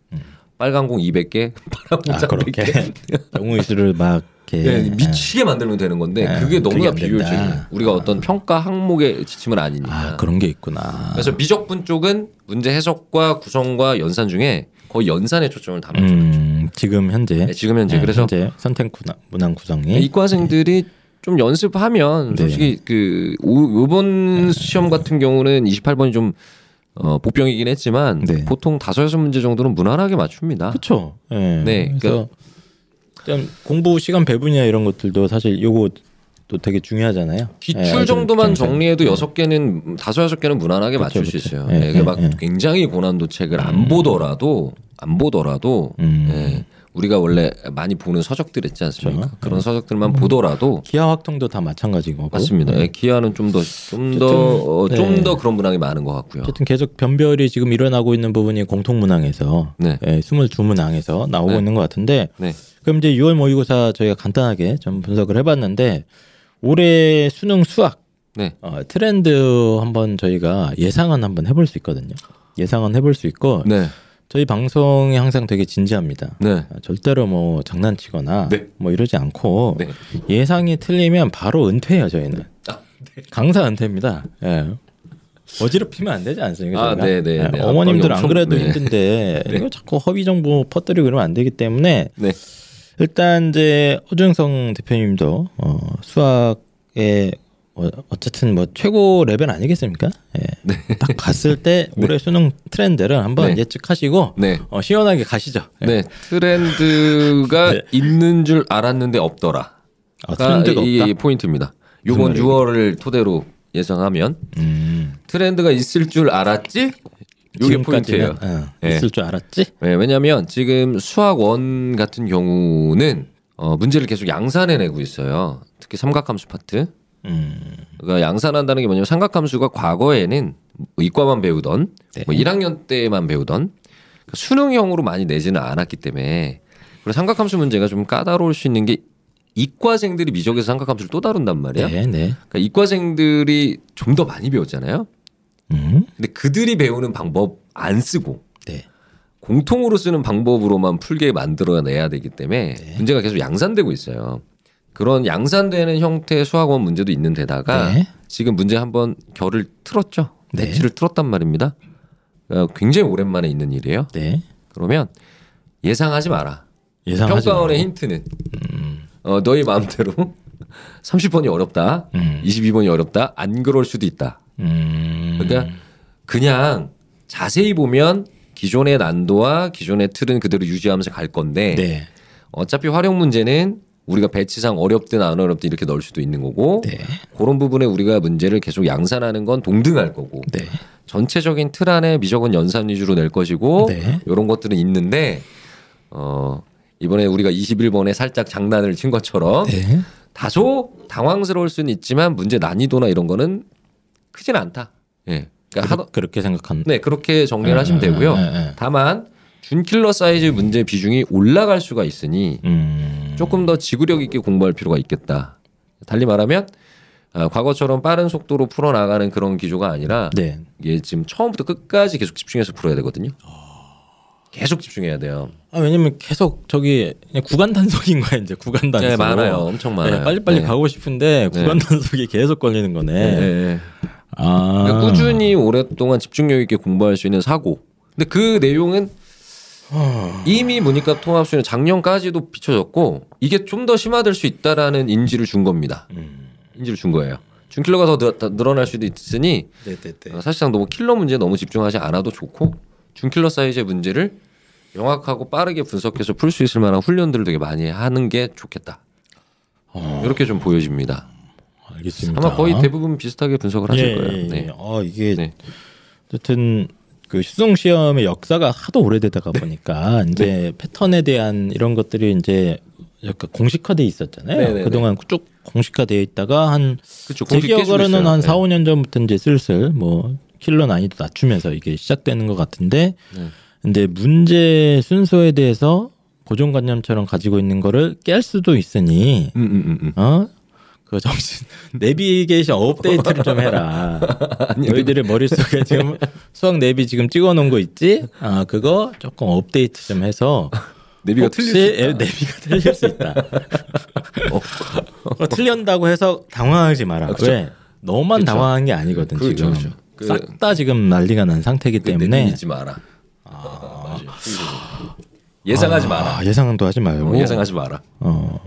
빨간 공 200개, 파란 공 아, 300개. 그렇게 경우 수를 막 이렇게 네, 미치게 만들면 되는 건데 네, 그게 너무나. 비효율적이에요. 우리가 어떤 평가 항목의 지침은 아니니까. 아, 그런 게 있구나. 그래서 미적분 쪽은 문제 해석과 구성과 연산 중에 거의 연산에 초점을 담아줘. 음, 지금 현재 네, 지금 현재 네, 그래서 현재 선택 문항, 구성이 이과생들이 좀 연습하면 네. 솔직히 그 오- 이번 시험 같은 경우는 28번이 좀 어, 복병이긴 했지만 네. 보통 다섯 여섯 문제 정도는 무난하게 맞춥니다. 그렇죠. 네. 네, 그래서 좀 공부 시간 배분이나 이런 것들도 사실 요거 또 되게 중요하잖아요. 기출 네, 정도만 좀- 정리해도 여섯 개는 다섯 여섯 개는 무난하게 맞출 수. 있어요. 예, 네, 예, 막 예. 굉장히 고난도 책을 안 보더라도 안 보더라도 음. 예, 우리가 원래 많이 보는 서적들 있지 않습니까? 그렇죠. 그런 서적들만 보더라도 기하 확통도 다 마찬가지고 맞습니다. 네. 예, 기아는 좀 더 좀더 어, 어쨌든, 좀 네. 더 그런 문항이 많은 것 같고요. 어쨌든 계속 변별이 지금 일어나고 있는 부분이 공통 문항에서 네. 예, 22 문항에서 나오고 네. 있는 것 같은데 네. 그럼 이제 6월 모의고사 저희가 간단하게 좀 분석을 해봤는데 올해 수능 수학 네. 어, 트렌드 한번 저희가 예상은 한번 해볼 수 있거든요. 예상은 해볼 수 있고 네. 저희 방송이 항상 되게 진지합니다. 네. 아, 절대로 뭐 장난치거나 네. 뭐 이러지 않고 네. 예상이 틀리면 바로 은퇴해요 저희는 아, 강사 은퇴입니다. 예. 어지럽히면 안 되지 않습니까? 아? 네, 네, 예, 네. 어머님들 아, 안 그래도 네. 힘든데 이거 자꾸 허위 정보 퍼뜨리고 그러면 안 되기 때문에 네. 일단 이제 허준성 대표님도 어, 수학에 어, 어쨌든 뭐 최고 레벨 아니겠습니까? 예. 딱 봤을 때 올해 수능 트렌드를 한번 네. 예측하시고 네. 어, 시원하게 가시죠. 예. 네. 트렌드가 네. 있는 줄 알았는데 없더라. 아, 트렌드가 이 없다. 포인트입니다. 요번 말이에요? 6월을 토대로 예상하면 음, 트렌드가 있을 줄 알았지? 요게 포인트예요. 어, 네. 있을 줄 알았지. 네, 왜냐하면 지금 수학 원 같은 경우는 어, 문제를 계속 양산해내고 있어요. 특히 삼각함수 파트. 음, 그러니까 양산한다는 게 뭐냐면 삼각함수가 과거에는 이과만 배우던 네. 뭐 1학년 때만 배우던 그러니까 수능형으로 많이 내지는 않았기 때문에 그리고 삼각함수 문제가 좀 까다로울 수 있는 게 이과생들이 미적에서 삼각함수를 또 다룬단 말이야. 네, 네. 그러니까 이과생들이 좀 더 많이 배웠잖아요. 음, 근데 그들이 배우는 방법 안 쓰고 네. 공통으로 쓰는 방법으로만 풀게 만들어내야 되기 때문에 네. 문제가 계속 양산되고 있어요. 그런 양산되는 형태의 수학원 문제도 있는 데다가 네. 지금 문제 한번 결을 틀었죠. 네. 배치를 틀었단 말입니다. 어, 굉장히 오랜만에 있는 일이에요. 네. 그러면 예상하지 마라. 예상하지 평가원의 말고. 힌트는 어, 너희 마음대로 30번이 어렵다. 음. 22번이 어렵다. 안 그럴 수도 있다. 음, 그러니까 그냥 자세히 보면 기존의 난도와 기존의 틀은 그대로 유지하면서 갈 건데 네. 어차피 활용 문제는 우리가 배치상 어렵든 안 어렵든 이렇게 넣을 수도 있는 거고 네. 그런 부분에 우리가 문제를 계속 양산하는 건 동등할 거고 네. 전체적인 틀 안에 미적은 연산 위주로 낼 것이고 네. 이런 것들은 있는데 어 이번에 우리가 21번에 살짝 장난을 친 것처럼 네. 다소 당황스러울 수는 있지만 문제 난이도나 이런 거는 크진 않다. 예. 그러니까 하도 그렇게 생각한. 네 그렇게 정리를 하시면 되고요. 예, 예, 예. 다만 준킬러 사이즈 문제 비중이 올라갈 수가 있으니 음. 조금 더 지구력 있게 공부할 필요가 있겠다. 달리 말하면 아, 과거처럼 빠른 속도로 풀어나가는 그런 기조가 아니라 네. 이게 지금 처음부터 끝까지 계속 집중해서 풀어야 되거든요. 계속 집중해야 돼요. 아, 왜냐면 계속 저기 구간 단속인 거야 이제 구간 단속. 네, 많아요. 엄청 많아요. 네, 빨리 빨리 네. 가고 싶은데 구간 단속이 계속 걸리는 거네. 네, 네. 아. 그러니까 꾸준히 오랫동안 집중력 있게 공부할 수 있는 사고. 근데 그 내용은 이미 문이과 통합 수능 작년까지도 비춰졌고 이게 좀 더 심화될 수 있다라는 인지를 준 겁니다. 음. 인지를 준 거예요. 준킬러가 더 늘어날 수도 있으니 네네네. 어, 사실상 너무 킬러 문제에 너무 집중하지 않아도 좋고 준킬러 사이즈의 문제를 명확하고 빠르게 분석해서 풀 수 있을 만한 훈련들을 되게 많이 하는 게 좋겠다. 어, 이렇게 좀 보여집니다. 알겠습니다. 아마 거의 대부분 비슷하게 분석을 하실 예, 거예요. 네. 어 이게 네. 어쨌든 그 수능 시험의 역사가 하도 오래되다가 보니까 이제 패턴에 대한 이런 것들이 이제 약간 공식화돼 있었잖아요. 네, 네, 네. 그동안 쭉 공식화돼 있다가 한. 제 공식 깨지고 기억으로는. 한 네. 4, 5년 전부터 이제 슬슬 뭐 킬러 난이도 낮추면서 이게 시작되는 것 같은데 네. 근데 문제 순서에 대해서 고정관념처럼 가지고 있는 거를 깰 수도 있으니 음, 음, 음, 음. 어? 그 정신 내비게이션 업데이트를 좀 해라. 너희들의 머릿속에 지금 수학 내비 지금 찍어 놓은 거 있지? 아, 그거 조금 업데이트 좀 해서 내비가 틀릴 수 있다. 에, 내비가 틀릴 수 있다. 어, 틀린다고 해서 당황하지 마라. 그렇죠. 왜? 너만 그렇죠. 당황한 게 아니거든 그렇죠, 지금. 그- 싹다 지금 난리가 난 상태이기 그 때문에 믿지 마라. 맞아요. 예상하지 마라. 아, 예상도 하지 말고 어, 예상하지 마라. 어.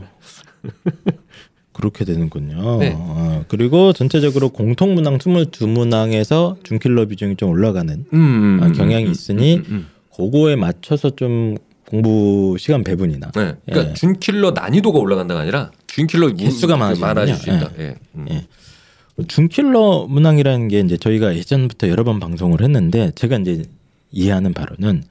그렇게 되는군요. 네. 어, 그리고 전체적으로 공통 문항 22문항에서 준킬러 비중이 좀 올라가는 음, 아, 경향이 있으니 음, 음. 그거에 맞춰서 좀 공부 시간 배분이나 네. 그러니까 예. 준킬러 난이도가 올라간다가 아니라 준킬러 무- 개수가. 많아질 수 있다. 예. 예. 음. 예. 준킬러 문항이라는 게 이제 저희가 예전부터 여러 번 방송을 했는데 제가 이제 이해하는 바로는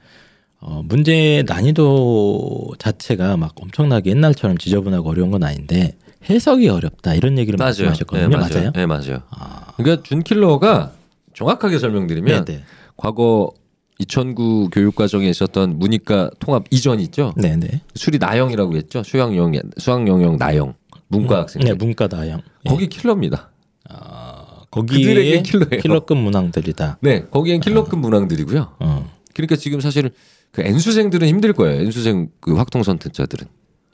어, 문제 난이도 자체가 막 엄청나게 옛날처럼 지저분하고 어려운 건 아닌데 해석이 어렵다 이런 얘기를 맞아요. 말씀하셨거든요. 네, 맞아요? 네, 맞아요. 아, 그러니까 준킬러가 정확하게 설명드리면 네네. 과거 2009 교육 과정에 있었던 문이과 통합 이전 있죠. 네네. 수리 나영이라고 했죠. 수학 영역 수학 영역 나영 문과 학생. 네, 문과 다양. 예. 거기 킬러입니다. 아, 거기에 킬러예요. 킬러급 문항들이다. 네, 거기엔 킬러급 문항들이고요. 어, 그러니까 지금 사실 그 N수생들은 힘들 거예요. N수생 그 확통 선택자들은.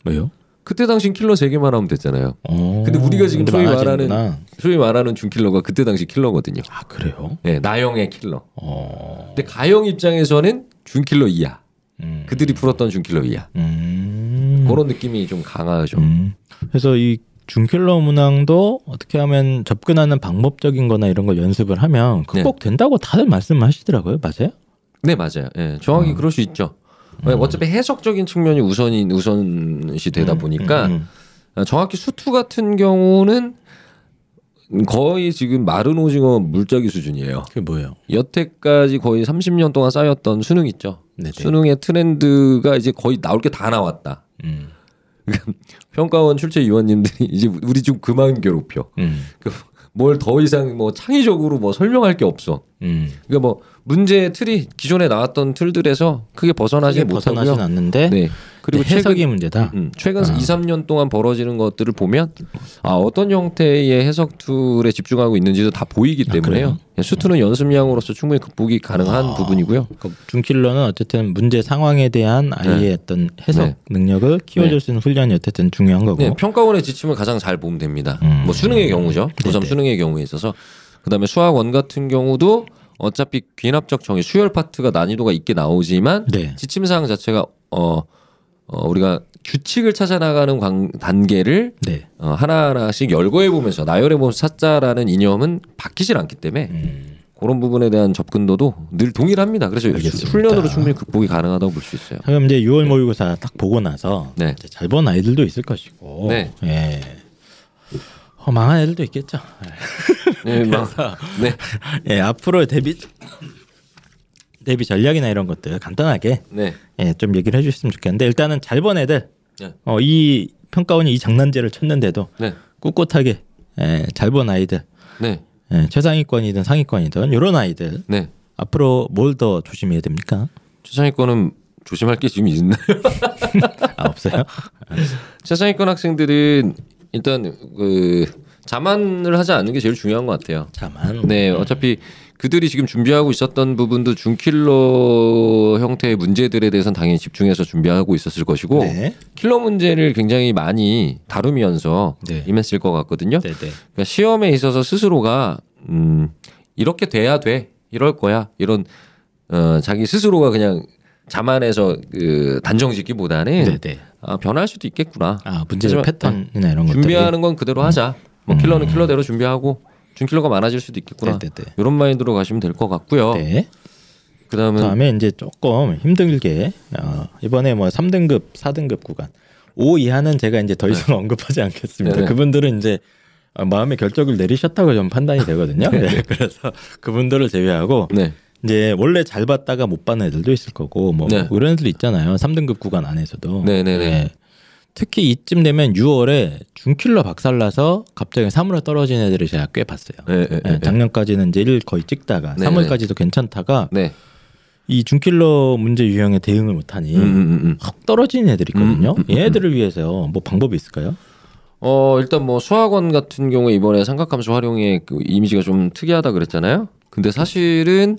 왜요? 그때 당시 킬러 세 개만 하면 됐잖아요. 어, 근데 우리가 지금 근데 소위 많아지는구나. 말하는 소위 말하는 준킬러가 그때 당시 킬러거든요. 아 그래요? 네, 나영의 킬러. 어, 근데 가영 입장에서는 준킬러 이하. 음, 그들이 풀었던 준킬러 이하. 음, 그런 느낌이 좀 강하죠. 음. 그래서 이 준킬러 문항도 어떻게 하면 접근하는 방법적인 거나 이런 걸 연습을 하면 그거 네. 꼭 된다고 다들 말씀하시더라고요. 맞아요? 네, 맞아요. 예, 정확히 그럴 수 있죠. 왜 어차피 해석적인 측면이 우선인 우선시 되다 보니까 음, 아, 정확히 수투 같은 경우는 거의 지금 마른 오징어 물짜기 수준이에요. 그게 뭐예요? 여태까지 거의 30년 동안 쌓였던 수능 있죠. 네네. 수능의 트렌드가 이제 거의 나올 게 다 나왔다. 음, 평가원 출제 위원님들이 이제 우리 좀 그만 괴롭혀. 음, 뭘더 이상 뭐 창의적으로 뭐 설명할 게 없어. 음. 그러니까 뭐 문제 틀이 기존에 나왔던 틀들에서 크게 벗어나지 못하고요. 않는데 네. 그리고 해석이 최근 문제다. 음, 최근 아. 2, 3년 동안 벌어지는 것들을 보면 아 어떤 형태의 해석 툴에 집중하고 있는지도 다 보이기 아, 때문에요. 그래요? 수투는 연습량으로서 충분히 극복이 가능한 아. 부분이고요. 그 준킬러는 어쨌든 문제 상황에 대한 아이의 네. 어떤 해석 네. 능력을 키워줄 수 있는 훈련이 어쨌든 중요한 거고. 네, 평가원의 지침을 가장 잘 보면 됩니다. 음. 뭐 수능의 경우죠. 고3 네네. 수능의 경우에 있어서 그다음에 수학 원 같은 경우도 어차피 귀납적 정의 수열 파트가 난이도가 있게 나오지만 네. 지침 사항 자체가 어, 어 우리가 규칙을 찾아 나가는 관, 단계를 네. 어, 하나하나씩 열거해 보면서 나열해 보면서 찾자라는 이념은 바뀌질 않기 때문에 음. 그런 부분에 대한 접근도도 늘 동일합니다. 그래서 알겠습니다. 훈련으로 충분히 극복이 가능하다고 볼 수 있어요. 그럼 이제 6월 모의고사 딱 보고 나서 네. 잘 본 아이들도 있을 것이고, 네. 예. 어, 망한 애들도 있겠죠. 네, 막, 네. 예, 앞으로 대비 대비 전략이나 이런 것들 간단하게 네. 예, 좀 얘기를 해주셨으면 좋겠는데 일단은 잘 본 애들 네. 어, 이 평가원이 이 장난제를 쳤는데도 네. 꿋꿋하게 예, 잘 본 아이들 네. 예, 최상위권이든 상위권이든 이런 아이들 네. 앞으로 뭘 더 조심해야 됩니까? 최상위권은 조심할 게 지금 있나요? 아 없어요? 최상위권 학생들은 일단 그 자만을 하지 않는 게 제일 중요한 것 같아요. 자만. 네, 어차피 그들이 지금 준비하고 있었던 부분도 준킬러 형태의 문제들에 대해서는 당연히 집중해서 준비하고 있었을 것이고 네. 킬러 문제를 굉장히 많이 다루면서 네. 임했을 것 같거든요. 네, 네. 그러니까 시험에 있어서 스스로가 음 이렇게 돼야 돼 이럴 거야 이런 어 자기 스스로가 그냥 자만해서 그 단정짓기보다는 네, 네. 아, 변할 수도 있겠구나. 아 문제의 하지만, 패턴이나 이런 것들 준비하는 건 그대로 하자. 뭐 킬러는 킬러대로 준비하고 준킬러가 많아질 수도 있겠구나. 네, 네, 네. 이런 마인드로 가시면 될 것 같고요. 네. 그다음은 다음에 이제 조금 힘들게 어, 이번에 뭐 3등급, 4등급 구간 5 이하는 제가 이제 더 이상 언급하지 않겠습니다. 네, 네. 그분들은 이제 어, 마음의 결정을 내리셨다고 좀 판단이 되거든요. 네, 그래서 그분들을 제외하고 네. 이제 원래 잘 봤다가 못 봤는 애들도 있을 거고 뭐 네. 그런 애들 있잖아요. 3등급 구간 안에서도. 네, 네, 네. 특히 이쯤 되면 6월에 준킬러 박살나서 갑자기 3으로 떨어진 애들을 제가 꽤 봤어요. 네, 네, 네, 네. 작년까지는 이제 1 거의 찍다가 네, 3월까지도 괜찮다가 네. 이 준킬러 문제 유형에 대응을 못하니 음, 음, 음. 확 떨어지는 애들이 있거든요. 음, 음, 음, 얘네들을 위해서 뭐 방법이 있을까요? 어 일단 뭐 수학원 같은 경우에 이번에 삼각함수 활용의 그 이미지가 좀 특이하다 그랬잖아요. 근데 사실은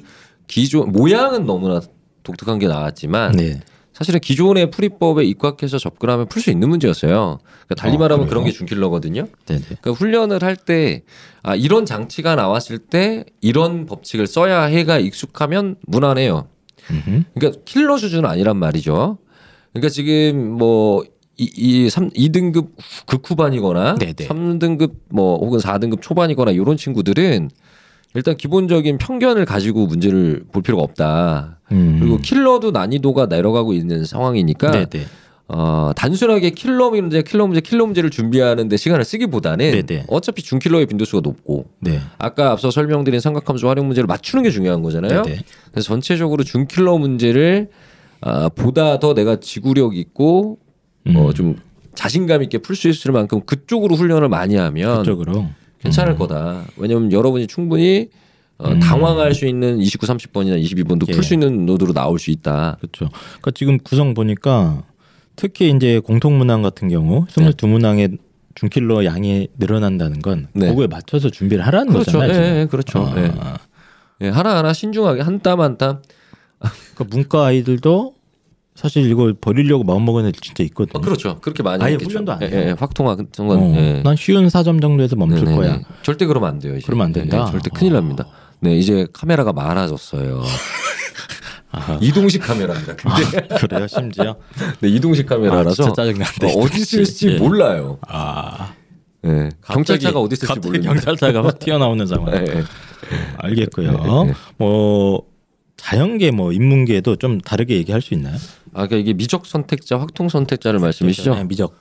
기존 모양은 너무나 독특한 게 나왔지만 네. 사실은 기존의 풀이법에 입각해서 접근하면 풀 수 있는 문제였어요. 그러니까 달리 어, 말하면 그래요? 그런 게 준킬러거든요. 네네. 그러니까 훈련을 할 때 아, 이런 장치가 나왔을 때 이런 법칙을 써야 해가 익숙하면 무난해요. 음흠. 그러니까 킬러 수준은 아니란 말이죠. 그러니까 지금 뭐 이, 이 3, 2등급 극후반이거나 네네. 3등급 뭐 혹은 4등급 초반이거나 이런 친구들은 일단 기본적인 편견을 가지고 문제를 볼 필요가 없다. 음. 그리고 킬러도 난이도가 내려가고 있는 상황이니까 네네. 어, 단순하게 킬러 문제, 킬러 문제, 킬러 문제를 준비하는데 시간을 쓰기보다는 네네. 어차피 준킬러의 빈도수가 높고 네. 아까 앞서 설명드린 삼각함수 활용 문제를 맞추는 게 중요한 거잖아요. 네네. 그래서 전체적으로 준킬러 문제를 아, 보다 더 내가 지구력 있고 음. 어, 좀 자신감 있게 풀 수 있을 만큼 그쪽으로 훈련을 많이 하면 그쪽으로. 괜찮을 거다. 왜냐면 여러분이 충분히 어, 음. 당황할 수 있는 29, 30번이나 22번도 예. 풀수 있는 노드로 나올 수 있다. 그렇죠. 그러니까 지금 구성 보니까 특히 이제 공통 문항 같은 경우 22문항의 준킬러 양이 늘어난다는 건 네. 그거에 맞춰서 준비를 하라는 그렇죠. 거잖아요. 예, 지금. 예, 그렇죠. 아, 예. 예, 하나하나 신중하게 한 땀 한 땀. 그러니까 문과 아이들도 사실 이걸 버리려고 마음먹은 애들 진짜 있거든 요. 어, 그렇죠. 그렇게 많이 아예 했겠죠. 훈련도 안 예, 해요. 예, 확통화 건. 어, 예. 난 쉬운 4점 정도에서 멈출 네네네. 거야. 절대 그러면 안 돼요. 이제. 그러면 안 된다? 예, 예, 절대 큰일 납니다. 네, 이제 카메라가 많아졌어요. 이동식 카메라입니다. 근데 그래요, 심지어. 네, 이동식 아, 카메라라서 진짜 짜증난데. 어, 어디 있을지 예. 몰라요. 아, 예. 경찰차가 어디 있을지 모르는 경찰차가 확 튀어나오는 상황. 예, 예. 알겠고요. 네, 네. 뭐 자연계, 뭐 인문계도 좀 다르게 얘기할 수 있나요? 아, 그러니까 이게 미적 선택자, 확통 선택자를 말씀이시죠? 네, 미적.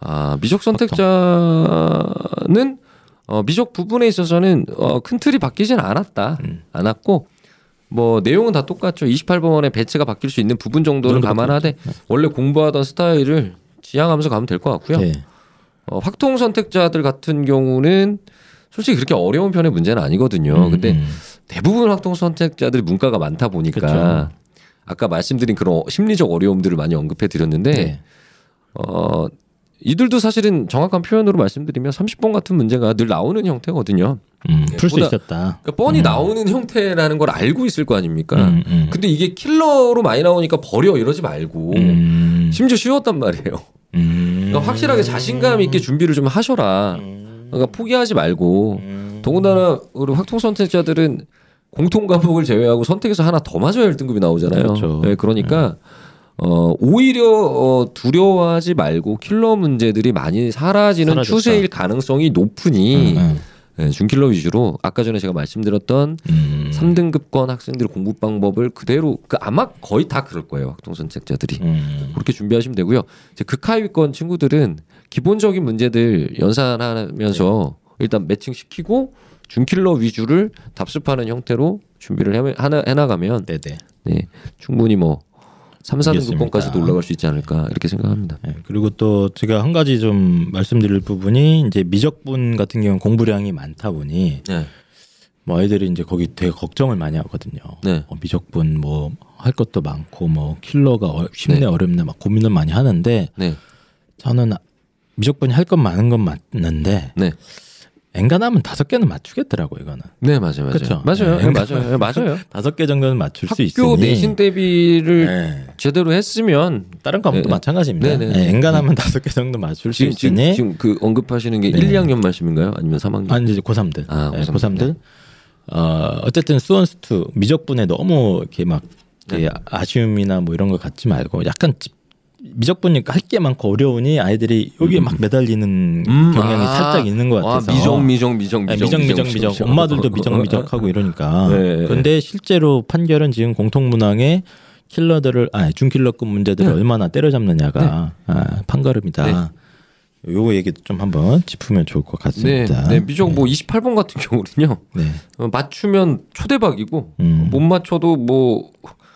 아, 미적 선택자는 어, 미적 부분에 있어서는 어, 큰 틀이 바뀌진 않았다. 음. 않았고 뭐 내용은 다 똑같죠. 28번의 배치가 바뀔 수 있는 부분 정도는 그 정도 감안하되 원래 공부하던 스타일을 지향하면서 가면 될 것 같고요. 네. 어, 확통 선택자들 같은 경우는 솔직히 그렇게 어려운 편의 문제는 아니거든요. 음, 근데 음. 대부분 확통 선택자들이 문과가 많다 보니까 그렇죠. 아까 말씀드린 그런 심리적 어려움들을 많이 언급해 드렸는데 네. 어 이들도 사실은 정확한 표현으로 말씀드리면 30번 같은 문제가 늘 나오는 형태거든요. 음, 풀수 보다- 있었다. 그러니까 뻔히 음. 나오는 형태라는 걸 알고 있을 거 아닙니까? 음, 음. 근데 이게 킬러로 많이 나오니까 버려 이러지 말고 음, 심지어 쉬웠단 말이에요. 음. 그러니까 확실하게 자신감 있게 준비를 좀 하셔라. 음. 그러니까 포기하지 말고 음. 더군다나 우리 확통 선택자들은 공통 과목을 제외하고 선택해서 하나 더 맞아야 1등급이 나오잖아요. 그렇죠. 네, 그러니까 어 오히려 어, 두려워하지 말고 킬러 문제들이 많이 사라지는 사라졌다. 추세일 가능성이 높으니 음, 네, 준킬러 위주로 아까 전에 제가 말씀드렸던 음. 3등급권 학생들의 공부 방법을 그대로 그 아마 거의 다 그럴 거예요. 확통 선택자들이. 음. 그렇게 준비하시면 되고요. 이제 극하위권 친구들은 기본적인 문제들 연산하면서 일단 매칭시키고 준킬러 위주를 답습하는 형태로 준비를 해, 하나, 해나가면 네네. 네, 충분히 뭐 3, 4등급권까지도 알겠습니다. 올라갈 수 있지 않을까 이렇게 생각합니다. 예, 그리고 또 제가 한 가지 좀 말씀드릴 부분이 이제 미적분 같은 경우는 공부량이 많다 보니 네. 뭐 아이들이 이제 거기 되게 걱정을 많이 하거든요. 네. 어, 미적분 뭐 할 것도 많고 뭐 킬러가 어- 쉽네 네. 어렵네 막 고민을 많이 하는데 네. 저는 미적분이 할건 많은 건 맞는데 네. 엔간하면 다섯 개는 맞추겠더라고요 이거는 네, 맞아요. 맞아요. 그쵸? 맞아요. 네. 네, 맞아요. 네, 맞아요. 다섯 개 정도는 맞출 수 있으니 학교 내신 대비를 네. 제대로 했으면 다른 과목도 네. 마찬가지입니다. 네, 네, 네. 예, 엔간하면 다섯 개 정도 맞출 수 지금 지금, 있으니 지금 그 언급하시는 게 네. 1, 2학년 말씀인가요? 아니면 3학년? 아니 이제 고3들. 아, 예, 고3들. 고3들. 어, 어쨌든 수원스투 미적분에 너무 이렇게 막 아쉬움이나 뭐 이런 거 갖지 말고 약간 집- 미적분이니까 할 게 많고 어려우니 아이들이 여기에 막 매달리는 음, 경향이 아. 살짝 있는 것 아, 같아서 미적 미적 미적 네, 미적 미적 미적 미적 엄마들도 미적 미적하고 이러니까 네. 근데 실제로 판결은 지금 공통문항에 킬러들을 아 준킬러급 문제들을 네. 얼마나 때려잡느냐가 아, 판가름이다. 요거 얘기도 좀 한번 짚으면 좋을 것 네, 같습니다. 네, 미적 뭐 28번 같은 경우는요. 네. 어, 맞추면 초대박이고 음. 못 맞춰도 뭐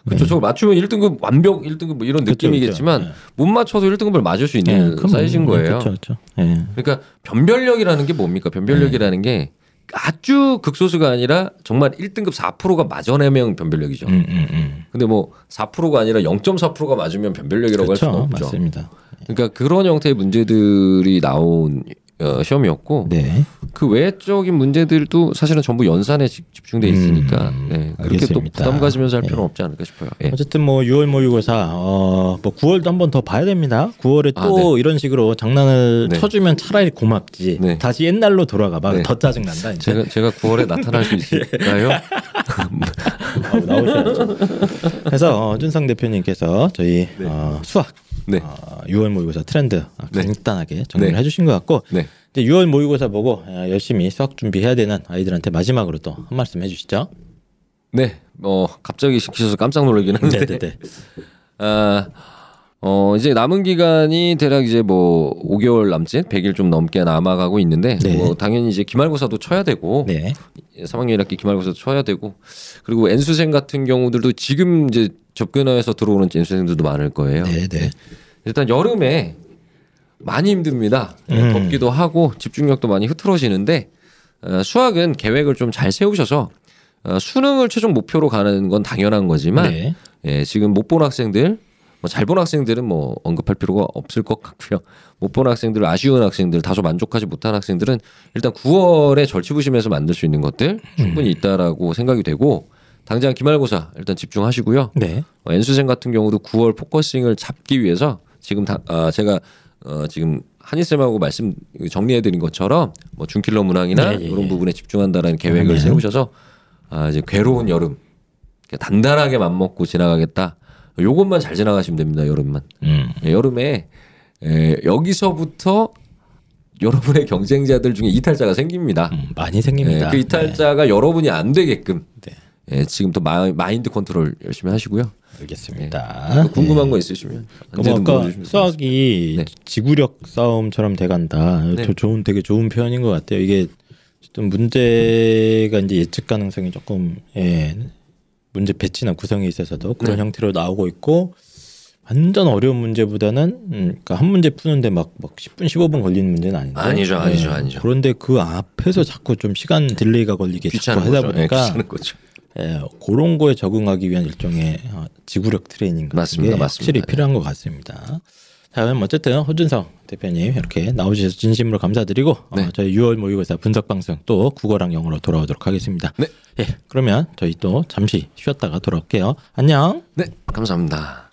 그렇죠. 네. 저 맞추면 1등급 완벽 1등급 뭐 이런 그쵸, 느낌이겠지만 그쵸. 네. 못 맞춰도 1등급을 맞을 수 있는 그럼 사이즈인 뭐, 거예요. 그렇죠, 그렇죠. 예. 그러니까 변별력이라는 게 뭡니까? 변별력이라는 게 아주 극소수가 아니라 정말 1등급 4%가 맞아내면 변별력이죠. 음, 음, 음. 근데 뭐 4%가 아니라 0.4%가 맞으면 변별력이라고 할 수는 그렇죠, 없죠. 맞습니다. 그러니까 그런 형태의 문제들이 나온 어, 시험이었고 네, 그 외적인 문제들도 사실은 전부 연산에 집- 집중돼 있으니까 음, 네, 그렇게 또 알겠습니다. 부담 가지면서 할 예. 필요는 없지 않을까 싶어요. 예. 어쨌든 뭐 6월 모의고사 어 뭐 9월도 한 번 더 봐야 됩니다. 9월에 아, 또 이런 식으로 장난을 네. 쳐주면 차라리 고맙지. 네. 다시 옛날로 돌아가봐. 네. 더 짜증 난다. 제가 제가 9월에 나타날 수 있을까요? 아, 나오셔야죠. 그래서 어, 준성 대표님께서 저희 어, 수학 네. 어, 6월 모의고사 트렌드 어, 네. 간단하게 정리를 네. 해주신 것 같고 네. 이제 6월 모의고사 보고 어, 열심히 수학 준비해야 되는 아이들한테 마지막으로 또 한 말씀 해주시죠. 네. 어 갑자기 시키셔서 깜짝 놀라긴 한데. 네 네네. 아, 어, 이제 남은 기간이 대략 이제 뭐 5개월 남짓, 100일 좀 넘게 남아가고 있는데, 네. 뭐 당연히 이제 기말고사도 쳐야 되고, 네. 3학년 1학기 기말고사도 쳐야 되고, 그리고 N수생 같은 경우들도 지금 이제 접근해서 들어오는 N수생들도 많을 거예요. 네 네. 일단 여름에 많이 힘듭니다. 음. 덥기도 하고 집중력도 많이 흐트러지는데 어, 수학은 계획을 좀 잘 세우셔서 어, 수능을 최종 목표로 가는 건 당연한 거지만 네. 예, 지금 못 본 학생들, 뭐 잘 본 학생들은 뭐 언급할 필요가 없을 것 같고요. 못 본 학생들, 아쉬운 학생들, 다소 만족하지 못한 학생들은 일단 9월에 절치부심해서 만들 수 있는 것들 충분히 있다라고 생각이 되고 당장 기말고사 일단 집중하시고요. 네. 어, N수생 같은 경우도 9월 focusing을 잡기 위해서 지금 다, 아, 제가 어, 지금 한희쌤하고 말씀 정리해드린 것처럼 뭐 준킬러 문항이나 네, 예, 이런 예. 부분에 집중한다라는 계획을 네. 세우셔서 아, 이제 괴로운 여름 단단하게 맘먹고 지나가겠다. 요것만 잘 지나가시면 됩니다. 여름만. 음. 예, 여름에 에, 여기서부터 여러분의 경쟁자들 중에 이탈자가 생깁니다. 음, 많이 생깁니다. 예, 그 이탈자가 여러분이 안 되게끔 네. 예, 지금부터 마, 마인드 컨트롤 열심히 하시고요. 네. 알겠습니다. 또 궁금한 거 있으시면 그럼 언제든 아까 수학이 네. 지구력 싸움처럼 돼간다. 네. 저 좋은 되게 좋은 표현인 것 같아요. 이게 좀 문제가 이제 예측 가능성이 조금 예, 문제 배치나 구성에 있어서도 그런 네. 형태로 나오고 있고 완전 어려운 문제보다는 음, 그러니까 한 문제 푸는데 막, 막 10분 15분 걸리는 문제는 아닌데 예. 아니죠, 아니죠, 아니죠. 그런데 그 앞에서 자꾸 좀 시간 delay가 걸리게 자꾸 하다 거죠. 예, 보니까 귀찮은 거죠. 예, 그런 거에 적응하기 위한 일종의 어, 지구력 트레이닝 같은 맞습니다, 게 맞습니다. 확실히 네. 필요한 것 같습니다. 자, 그럼 어쨌든 호준성 대표님 이렇게 나오셔서 진심으로 감사드리고 네. 어, 저희 6월 모의고사 분석 방송 또 국어랑 영어로 돌아오도록 하겠습니다. 네. 예, 그러면 저희 또 잠시 쉬었다가 돌아올게요. 안녕. 네, 감사합니다.